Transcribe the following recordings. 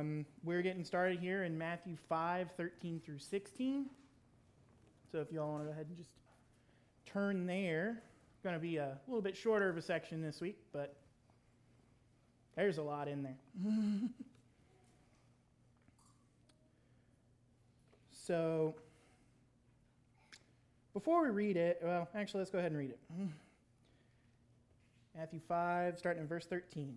Um, we're getting started here in Matthew 5 13 through 16. So if y'all want to go ahead and just turn there, going to be a little bit shorter of a section this week, but there's a lot in there. so before we read it, well, actually, let's go ahead and read it. Matthew 5, starting in verse 13.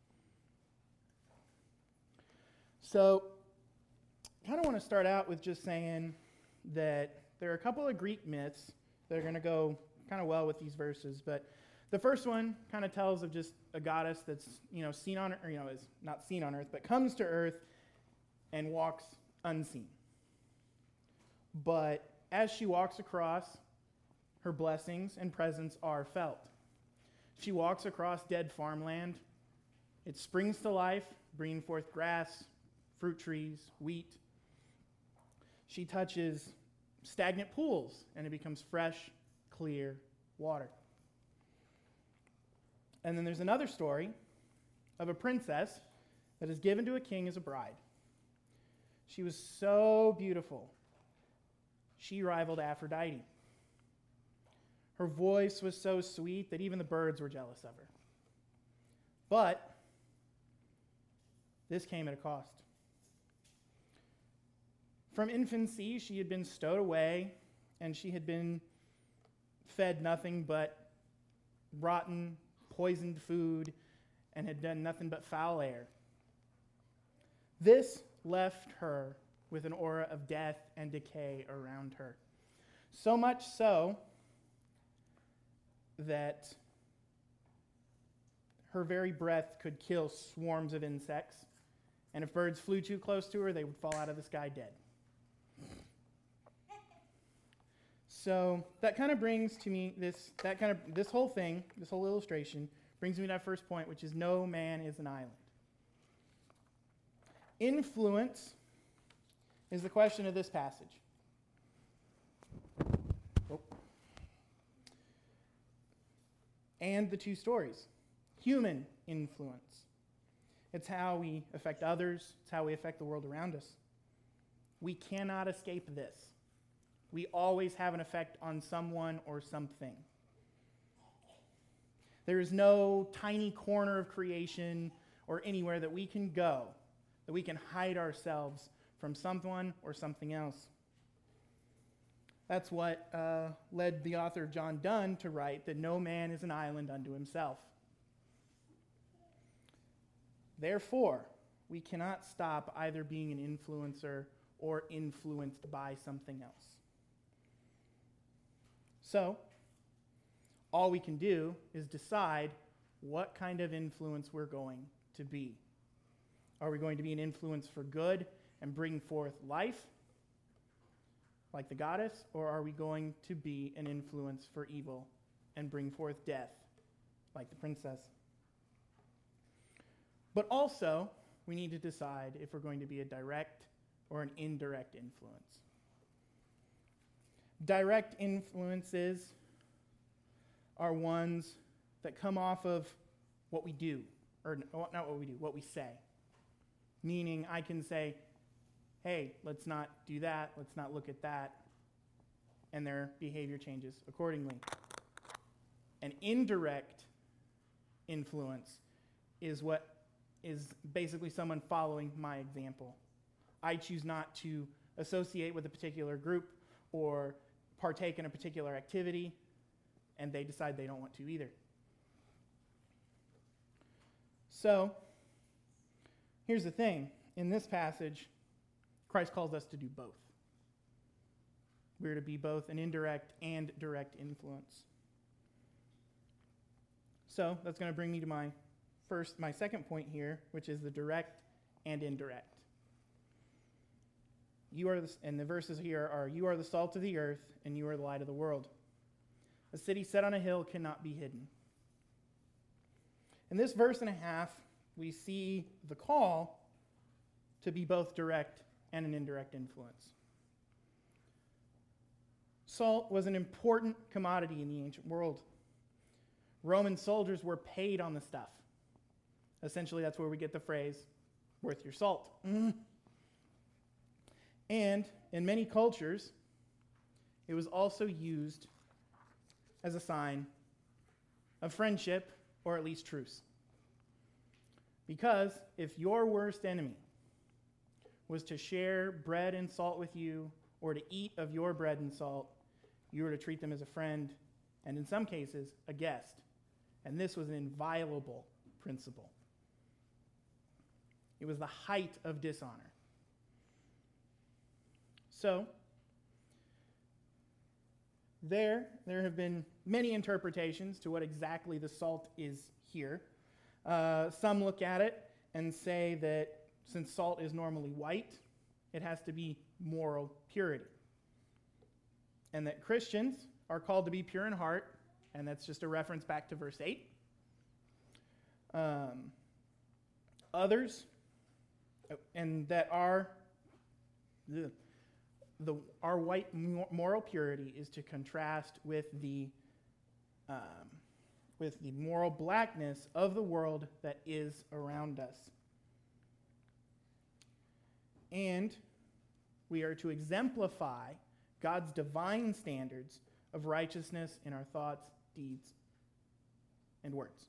So, I kind of want to start out with just saying that there are a couple of Greek myths that are going to go kind of well with these verses, but the first one kind of tells of just a goddess that's, you know, seen on or, you know, is not seen on earth, but comes to earth and walks unseen. But as she walks across, her blessings and presence are felt. She walks across dead farmland. It springs to life, bringing forth grass, fruit trees, wheat. She touches stagnant pools, and it becomes fresh, clear water. And then there's another story of a princess that is given to a king as a bride. She was so beautiful, she rivaled Aphrodite. Her voice was so sweet that even the birds were jealous of her. But this came at a cost. From infancy, she had been stowed away, and she had been fed nothing but rotten, poisoned food, and had done nothing but foul air. This left her with an aura of death and decay around her. So much so that her very breath could kill swarms of insects, and if birds flew too close to her, they would fall out of the sky dead. So that kind of brings to me this that kind of this whole thing, this whole illustration brings me to that first point, which is no man is an island. Influence is the question of this passage. Oh. And the two stories. Human influence. It's how we affect others, it's how we affect the world around us. We cannot escape this. We always have an effect on someone or something. There is no tiny corner of creation or anywhere that we can go, that we can hide ourselves from someone or something else. That's what uh, led the author John Donne to write that no man is an island unto himself. Therefore, we cannot stop either being an influencer or influenced by something else. So, all we can do is decide what kind of influence we're going to be. Are we going to be an influence for good and bring forth life, like the goddess, or are we going to be an influence for evil and bring forth death, like the princess? But also, we need to decide if we're going to be a direct or an indirect influence. Direct influences are ones that come off of what we do, or not what we do, what we say. Meaning, I can say, hey, let's not do that, let's not look at that, and their behavior changes accordingly. An indirect influence is what is basically someone following my example. I choose not to associate with a particular group or partake in a particular activity, and they decide they don't want to either. So, here's the thing in this passage, Christ calls us to do both. We're to be both an indirect and direct influence. So, that's going to bring me to my first my second point here, which is the direct and indirect. You are the, and the verses here are you are the salt of the earth and you are the light of the world. A city set on a hill cannot be hidden. In this verse and a half, we see the call to be both direct and an indirect influence. Salt was an important commodity in the ancient world. Roman soldiers were paid on the stuff. Essentially, that's where we get the phrase, worth your salt. Mm. And in many cultures, it was also used as a sign of friendship or at least truce. Because if your worst enemy was to share bread and salt with you or to eat of your bread and salt, you were to treat them as a friend and, in some cases, a guest. And this was an inviolable principle. It was the height of dishonor. So, there, there have been many interpretations to what exactly the salt is here. Uh, some look at it and say that since salt is normally white, it has to be moral purity. And that Christians are called to be pure in heart, and that's just a reference back to verse 8. Um, others, and that our, the, our white moral purity is to contrast with the um, with the moral blackness of the world that is around us. And we are to exemplify God's divine standards of righteousness in our thoughts, deeds, and words.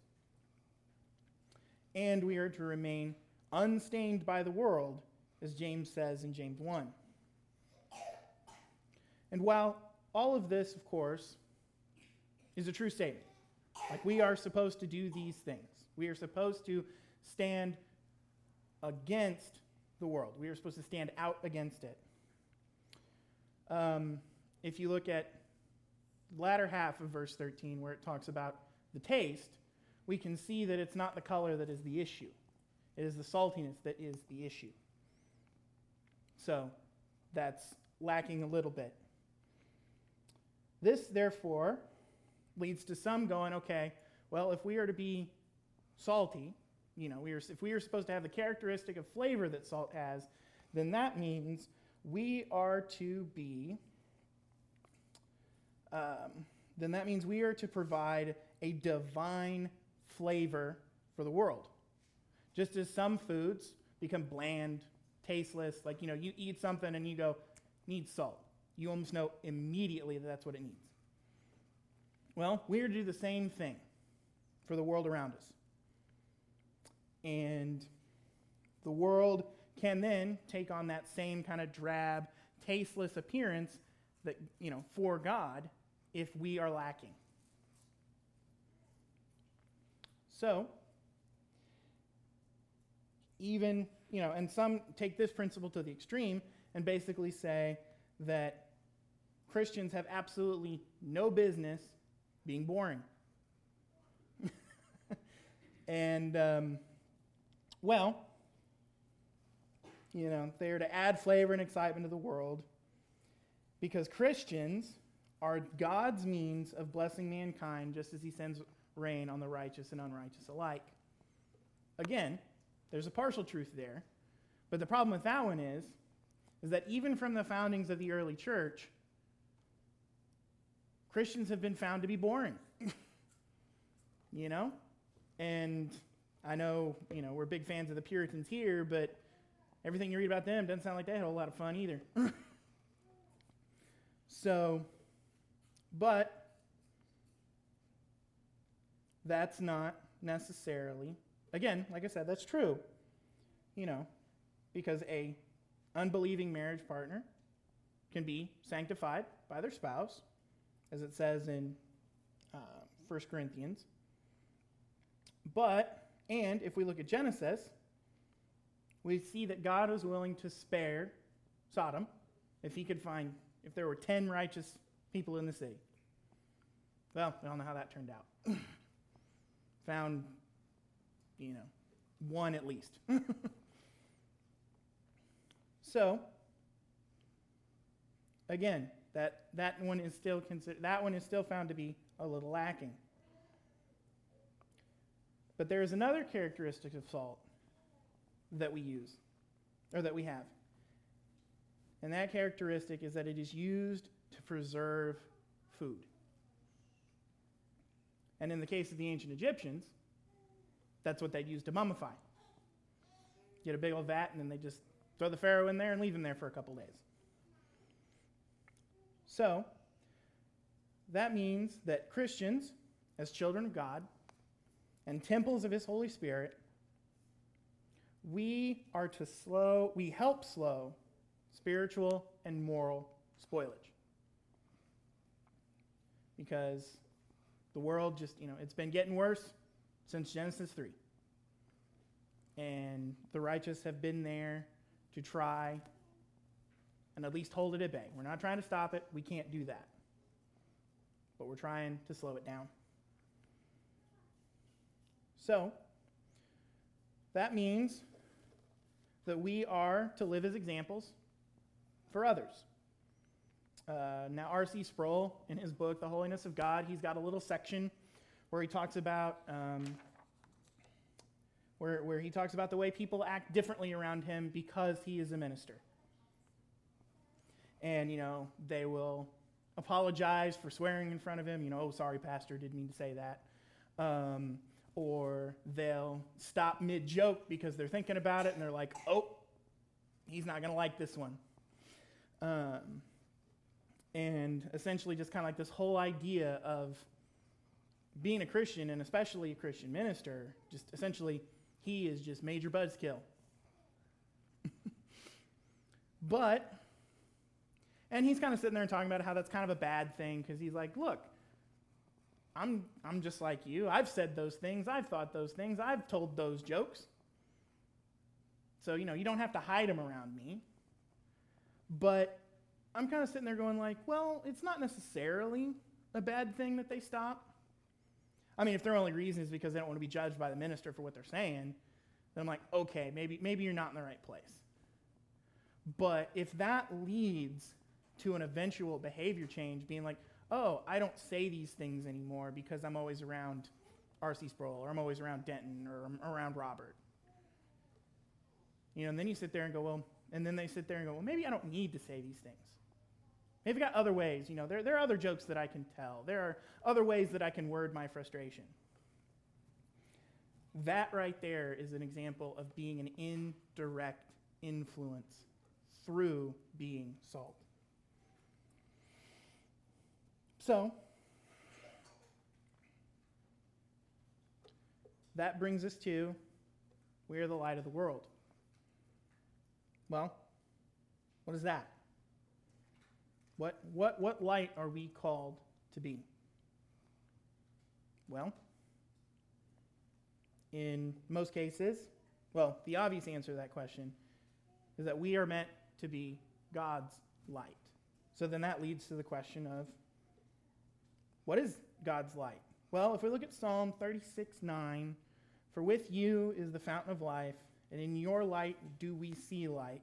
And we are to remain unstained by the world, as James says in James 1. And while all of this, of course, is a true statement, like we are supposed to do these things, we are supposed to stand against the world, we are supposed to stand out against it. Um, if you look at the latter half of verse 13, where it talks about the taste, we can see that it's not the color that is the issue. It is the saltiness that is the issue. So that's lacking a little bit. This, therefore, leads to some going, okay, well, if we are to be salty, you know, we are, if we are supposed to have the characteristic of flavor that salt has, then that means we are to be, um, then that means we are to provide a divine flavor for the world. Just as some foods become bland, tasteless, like, you know, you eat something and you go, need salt. You almost know immediately that that's what it needs. Well, we are to do the same thing for the world around us. And the world can then take on that same kind of drab, tasteless appearance that, you know, for God if we are lacking. So, even, you know, and some take this principle to the extreme and basically say that Christians have absolutely no business being boring. and, um, well, you know, they are to add flavor and excitement to the world because Christians are God's means of blessing mankind just as he sends rain on the righteous and unrighteous alike. Again, there's a partial truth there. But the problem with that one is, is that even from the foundings of the early church, Christians have been found to be boring. you know? And I know, you know, we're big fans of the Puritans here, but everything you read about them doesn't sound like they had a whole lot of fun either. so, but that's not necessarily Again, like I said, that's true. You know, because a unbelieving marriage partner can be sanctified by their spouse, as it says in uh, 1 Corinthians. But, and if we look at Genesis, we see that God was willing to spare Sodom if he could find, if there were 10 righteous people in the city. Well, we all know how that turned out. Found you know, one at least. so, again, that, that one is still consider, that one is still found to be a little lacking. But there is another characteristic of salt that we use, or that we have. And that characteristic is that it is used to preserve food. And in the case of the ancient Egyptians, that's what they'd use to mummify. Get a big old vat, and then they just throw the pharaoh in there and leave him there for a couple days. So, that means that Christians, as children of God, and temples of His Holy Spirit, we are to slow, we help slow spiritual and moral spoilage. Because the world just, you know, it's been getting worse since Genesis 3. And the righteous have been there to try and at least hold it at bay. We're not trying to stop it, we can't do that. But we're trying to slow it down. So, that means that we are to live as examples for others. Uh, now, R.C. Sproul, in his book, The Holiness of God, he's got a little section where he talks about. Um, where, where he talks about the way people act differently around him because he is a minister. And, you know, they will apologize for swearing in front of him. You know, oh, sorry, Pastor, didn't mean to say that. Um, or they'll stop mid joke because they're thinking about it and they're like, oh, he's not going to like this one. Um, and essentially, just kind of like this whole idea of being a Christian and especially a Christian minister, just essentially, he is just major buzzkill. but, and he's kind of sitting there and talking about how that's kind of a bad thing because he's like, look, I'm, I'm just like you. I've said those things. I've thought those things. I've told those jokes. So, you know, you don't have to hide them around me. But I'm kind of sitting there going like, well, it's not necessarily a bad thing that they stop. I mean, if their only reason is because they don't want to be judged by the minister for what they're saying, then I'm like, okay, maybe, maybe you're not in the right place. But if that leads to an eventual behavior change, being like, oh, I don't say these things anymore because I'm always around R.C. Sproul or I'm always around Denton or I'm around Robert. You know, and then you sit there and go, well, and then they sit there and go, well, maybe I don't need to say these things. Maybe I've got other ways. You know, there, there are other jokes that I can tell. There are other ways that I can word my frustration. That right there is an example of being an indirect influence through being salt. So, that brings us to we are the light of the world. Well, what is that? What, what, what light are we called to be? Well, in most cases, well, the obvious answer to that question is that we are meant to be God's light. So then that leads to the question of what is God's light? Well, if we look at Psalm 36 9, for with you is the fountain of life, and in your light do we see light.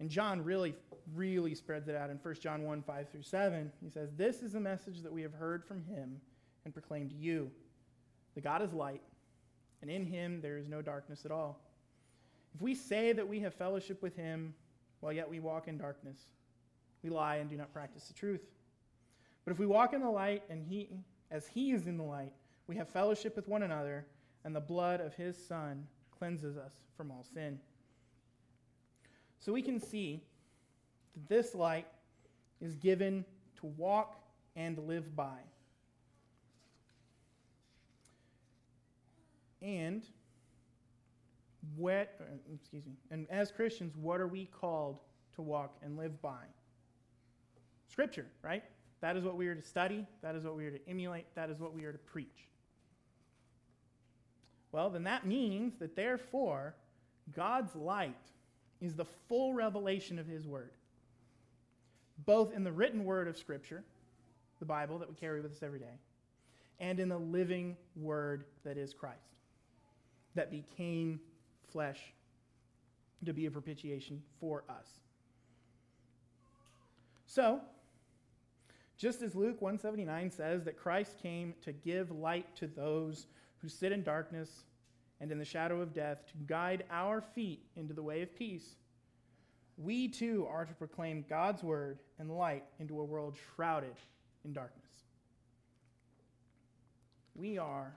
And John really, really spreads it out in 1 John 1 5 through 7. He says, This is the message that we have heard from him and proclaimed to you. The God is light, and in him there is no darkness at all. If we say that we have fellowship with him, while yet we walk in darkness, we lie and do not practice the truth. But if we walk in the light, and he, as he is in the light, we have fellowship with one another, and the blood of his Son cleanses us from all sin. So we can see that this light is given to walk and live by. And what, excuse me, and as Christians, what are we called to walk and live by? Scripture, right? That is what we are to study. That is what we are to emulate. That is what we are to preach. Well, then that means that therefore, God's light is the full revelation of His Word, both in the written Word of Scripture, the Bible that we carry with us every day, and in the living Word that is Christ. that became flesh to be a propitiation for us. So, just as Luke 179 says that Christ came to give light to those who sit in darkness and in the shadow of death, to guide our feet into the way of peace, we too are to proclaim God's word and light into a world shrouded in darkness. We are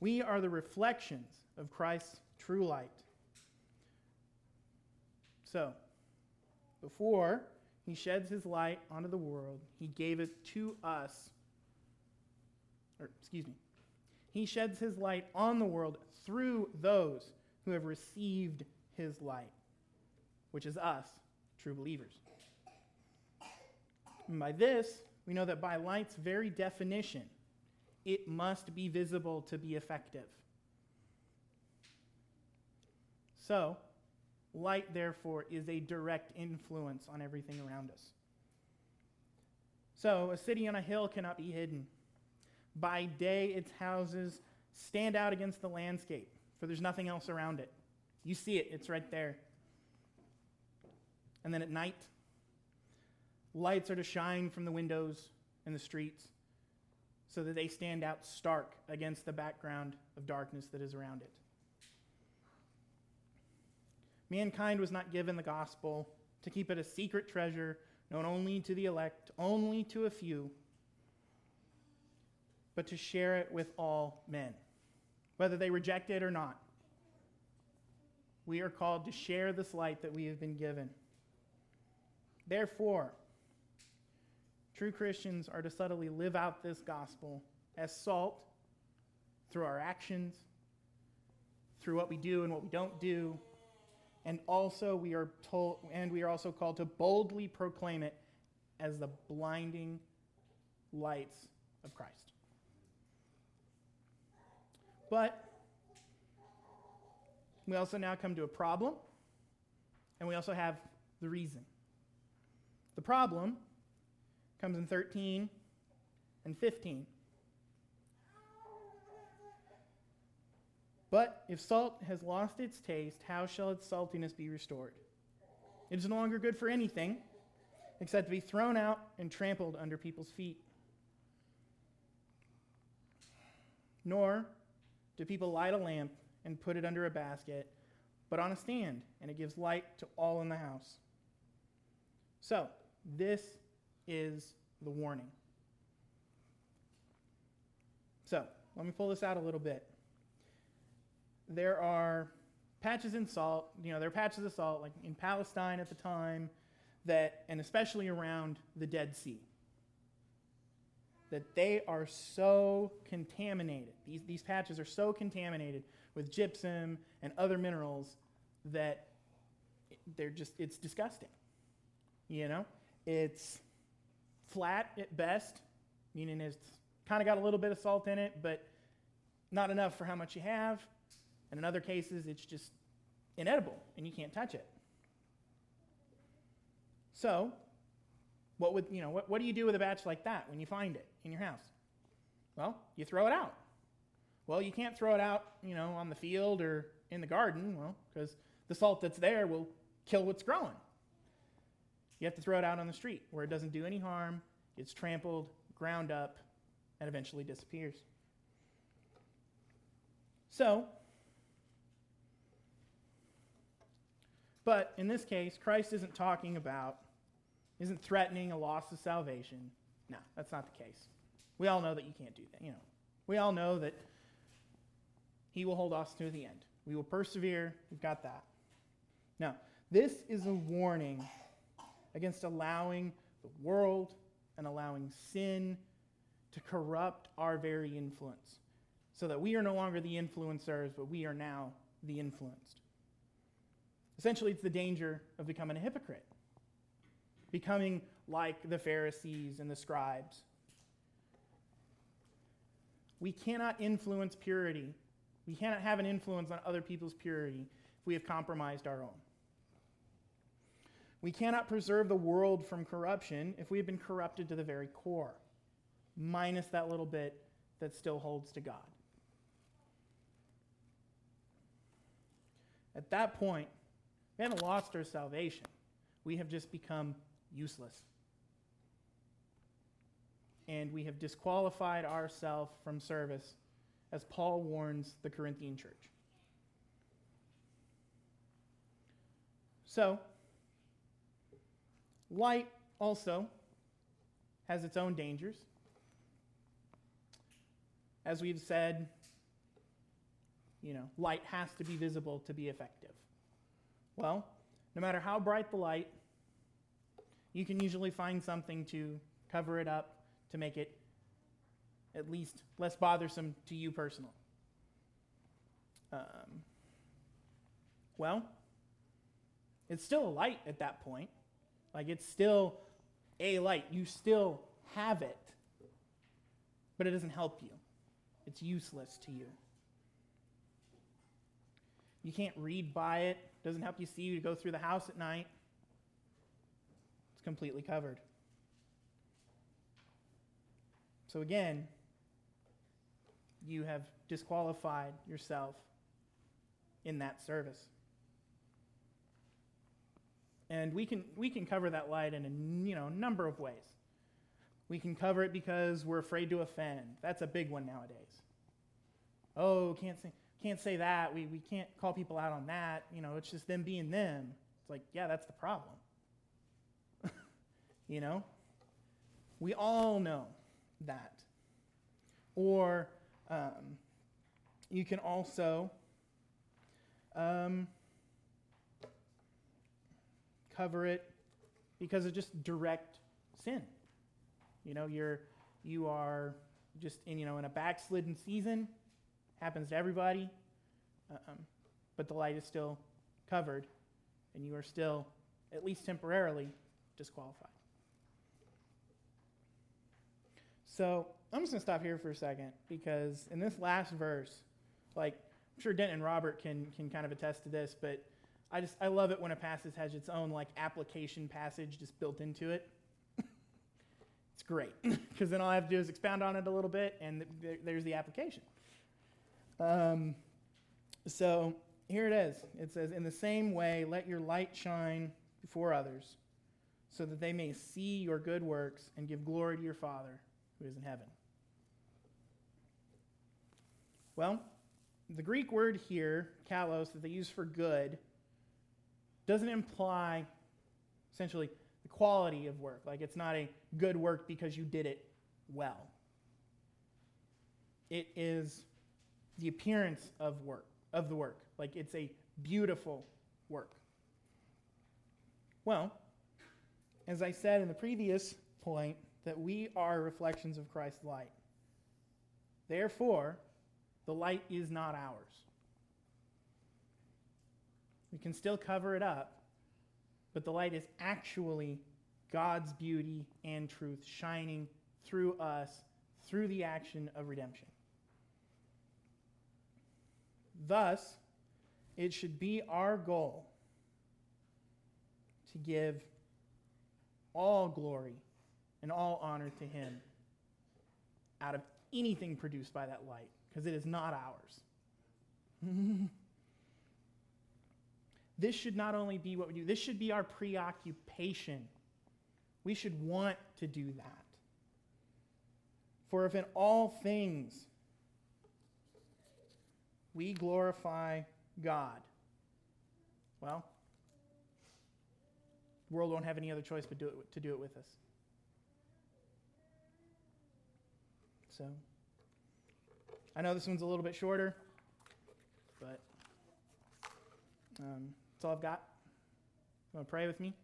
we are the reflections of Christ's true light. So, before he sheds his light onto the world, he gave it to us. Or, excuse me. He sheds his light on the world through those who have received his light, which is us, true believers. And by this, we know that by light's very definition, it must be visible to be effective. So, light, therefore, is a direct influence on everything around us. So, a city on a hill cannot be hidden. By day, its houses stand out against the landscape, for there's nothing else around it. You see it, it's right there. And then at night, lights are to shine from the windows and the streets so that they stand out stark against the background of darkness that is around it. Mankind was not given the gospel to keep it a secret treasure known only to the elect, only to a few, but to share it with all men, whether they reject it or not. We are called to share this light that we have been given. Therefore, true Christians are to subtly live out this gospel as salt through our actions, through what we do and what we don't do, and also we are told and we are also called to boldly proclaim it as the blinding lights of Christ. But we also now come to a problem, and we also have the reason. The problem comes in 13 and 15. But if salt has lost its taste, how shall its saltiness be restored? It is no longer good for anything except to be thrown out and trampled under people's feet. Nor do people light a lamp and put it under a basket, but on a stand, and it gives light to all in the house. So, this is the warning. So, let me pull this out a little bit there are patches in salt, you know, there are patches of salt, like in Palestine at the time, that, and especially around the Dead Sea, that they are so contaminated. These, these patches are so contaminated with gypsum and other minerals that they're just, it's disgusting. You know? It's flat at best, meaning it's kind of got a little bit of salt in it, but not enough for how much you have. And in other cases, it's just inedible and you can't touch it. So, what would you know? What, what do you do with a batch like that when you find it in your house? Well, you throw it out. Well, you can't throw it out, you know, on the field or in the garden, well, because the salt that's there will kill what's growing. You have to throw it out on the street where it doesn't do any harm, gets trampled, ground up, and eventually disappears. So, But in this case, Christ isn't talking about, isn't threatening a loss of salvation. No, that's not the case. We all know that you can't do that. You know, we all know that He will hold us to the end. We will persevere. We've got that. Now, this is a warning against allowing the world and allowing sin to corrupt our very influence so that we are no longer the influencers, but we are now the influenced. Essentially, it's the danger of becoming a hypocrite, becoming like the Pharisees and the scribes. We cannot influence purity. We cannot have an influence on other people's purity if we have compromised our own. We cannot preserve the world from corruption if we have been corrupted to the very core, minus that little bit that still holds to God. At that point, we haven't lost our salvation. We have just become useless. And we have disqualified ourselves from service, as Paul warns the Corinthian church. So, light also has its own dangers. As we've said, you know, light has to be visible to be effective. Well, no matter how bright the light, you can usually find something to cover it up to make it at least less bothersome to you personally. Um, well, it's still a light at that point. Like it's still a light. You still have it, but it doesn't help you. It's useless to you. You can't read by it. Doesn't help you see you go through the house at night. It's completely covered. So again, you have disqualified yourself in that service. And we can, we can cover that light in a you know, number of ways. We can cover it because we're afraid to offend. That's a big one nowadays. Oh, can't say, can't say that. We, we can't call people out on that. You know, it's just them being them. It's like, yeah, that's the problem. you know? We all know that. Or um, you can also um, cover it because of just direct sin. You know, you're you are just in you know in a backslidden season, happens to everybody, um, but the light is still covered, and you are still, at least temporarily, disqualified. So I'm just going to stop here for a second because in this last verse, like I'm sure Dent and Robert can, can kind of attest to this, but I just I love it when a passage has its own like application passage just built into it. it's great because then all I have to do is expound on it a little bit, and th- there's the application. Um, so here it is. It says, "In the same way, let your light shine before others, so that they may see your good works and give glory to your Father who is in heaven." Well, the Greek word here, kalos, that they use for good, doesn't imply essentially the quality of work. Like it's not a good work because you did it well. It is the appearance of work, of the work. Like it's a beautiful work. Well, as I said in the previous point, that we are reflections of Christ's light. Therefore, the light is not ours. We can still cover it up, but the light is actually God's beauty and truth shining through us through the action of redemption. Thus, it should be our goal to give all glory and all honor to Him out of anything produced by that light because it is not ours. this should not only be what we do, this should be our preoccupation. We should want to do that. For if in all things we glorify God, well, the world won't have any other choice but do it, to do it with us. So. I know this one's a little bit shorter, but um, that's all I've got. You want to pray with me?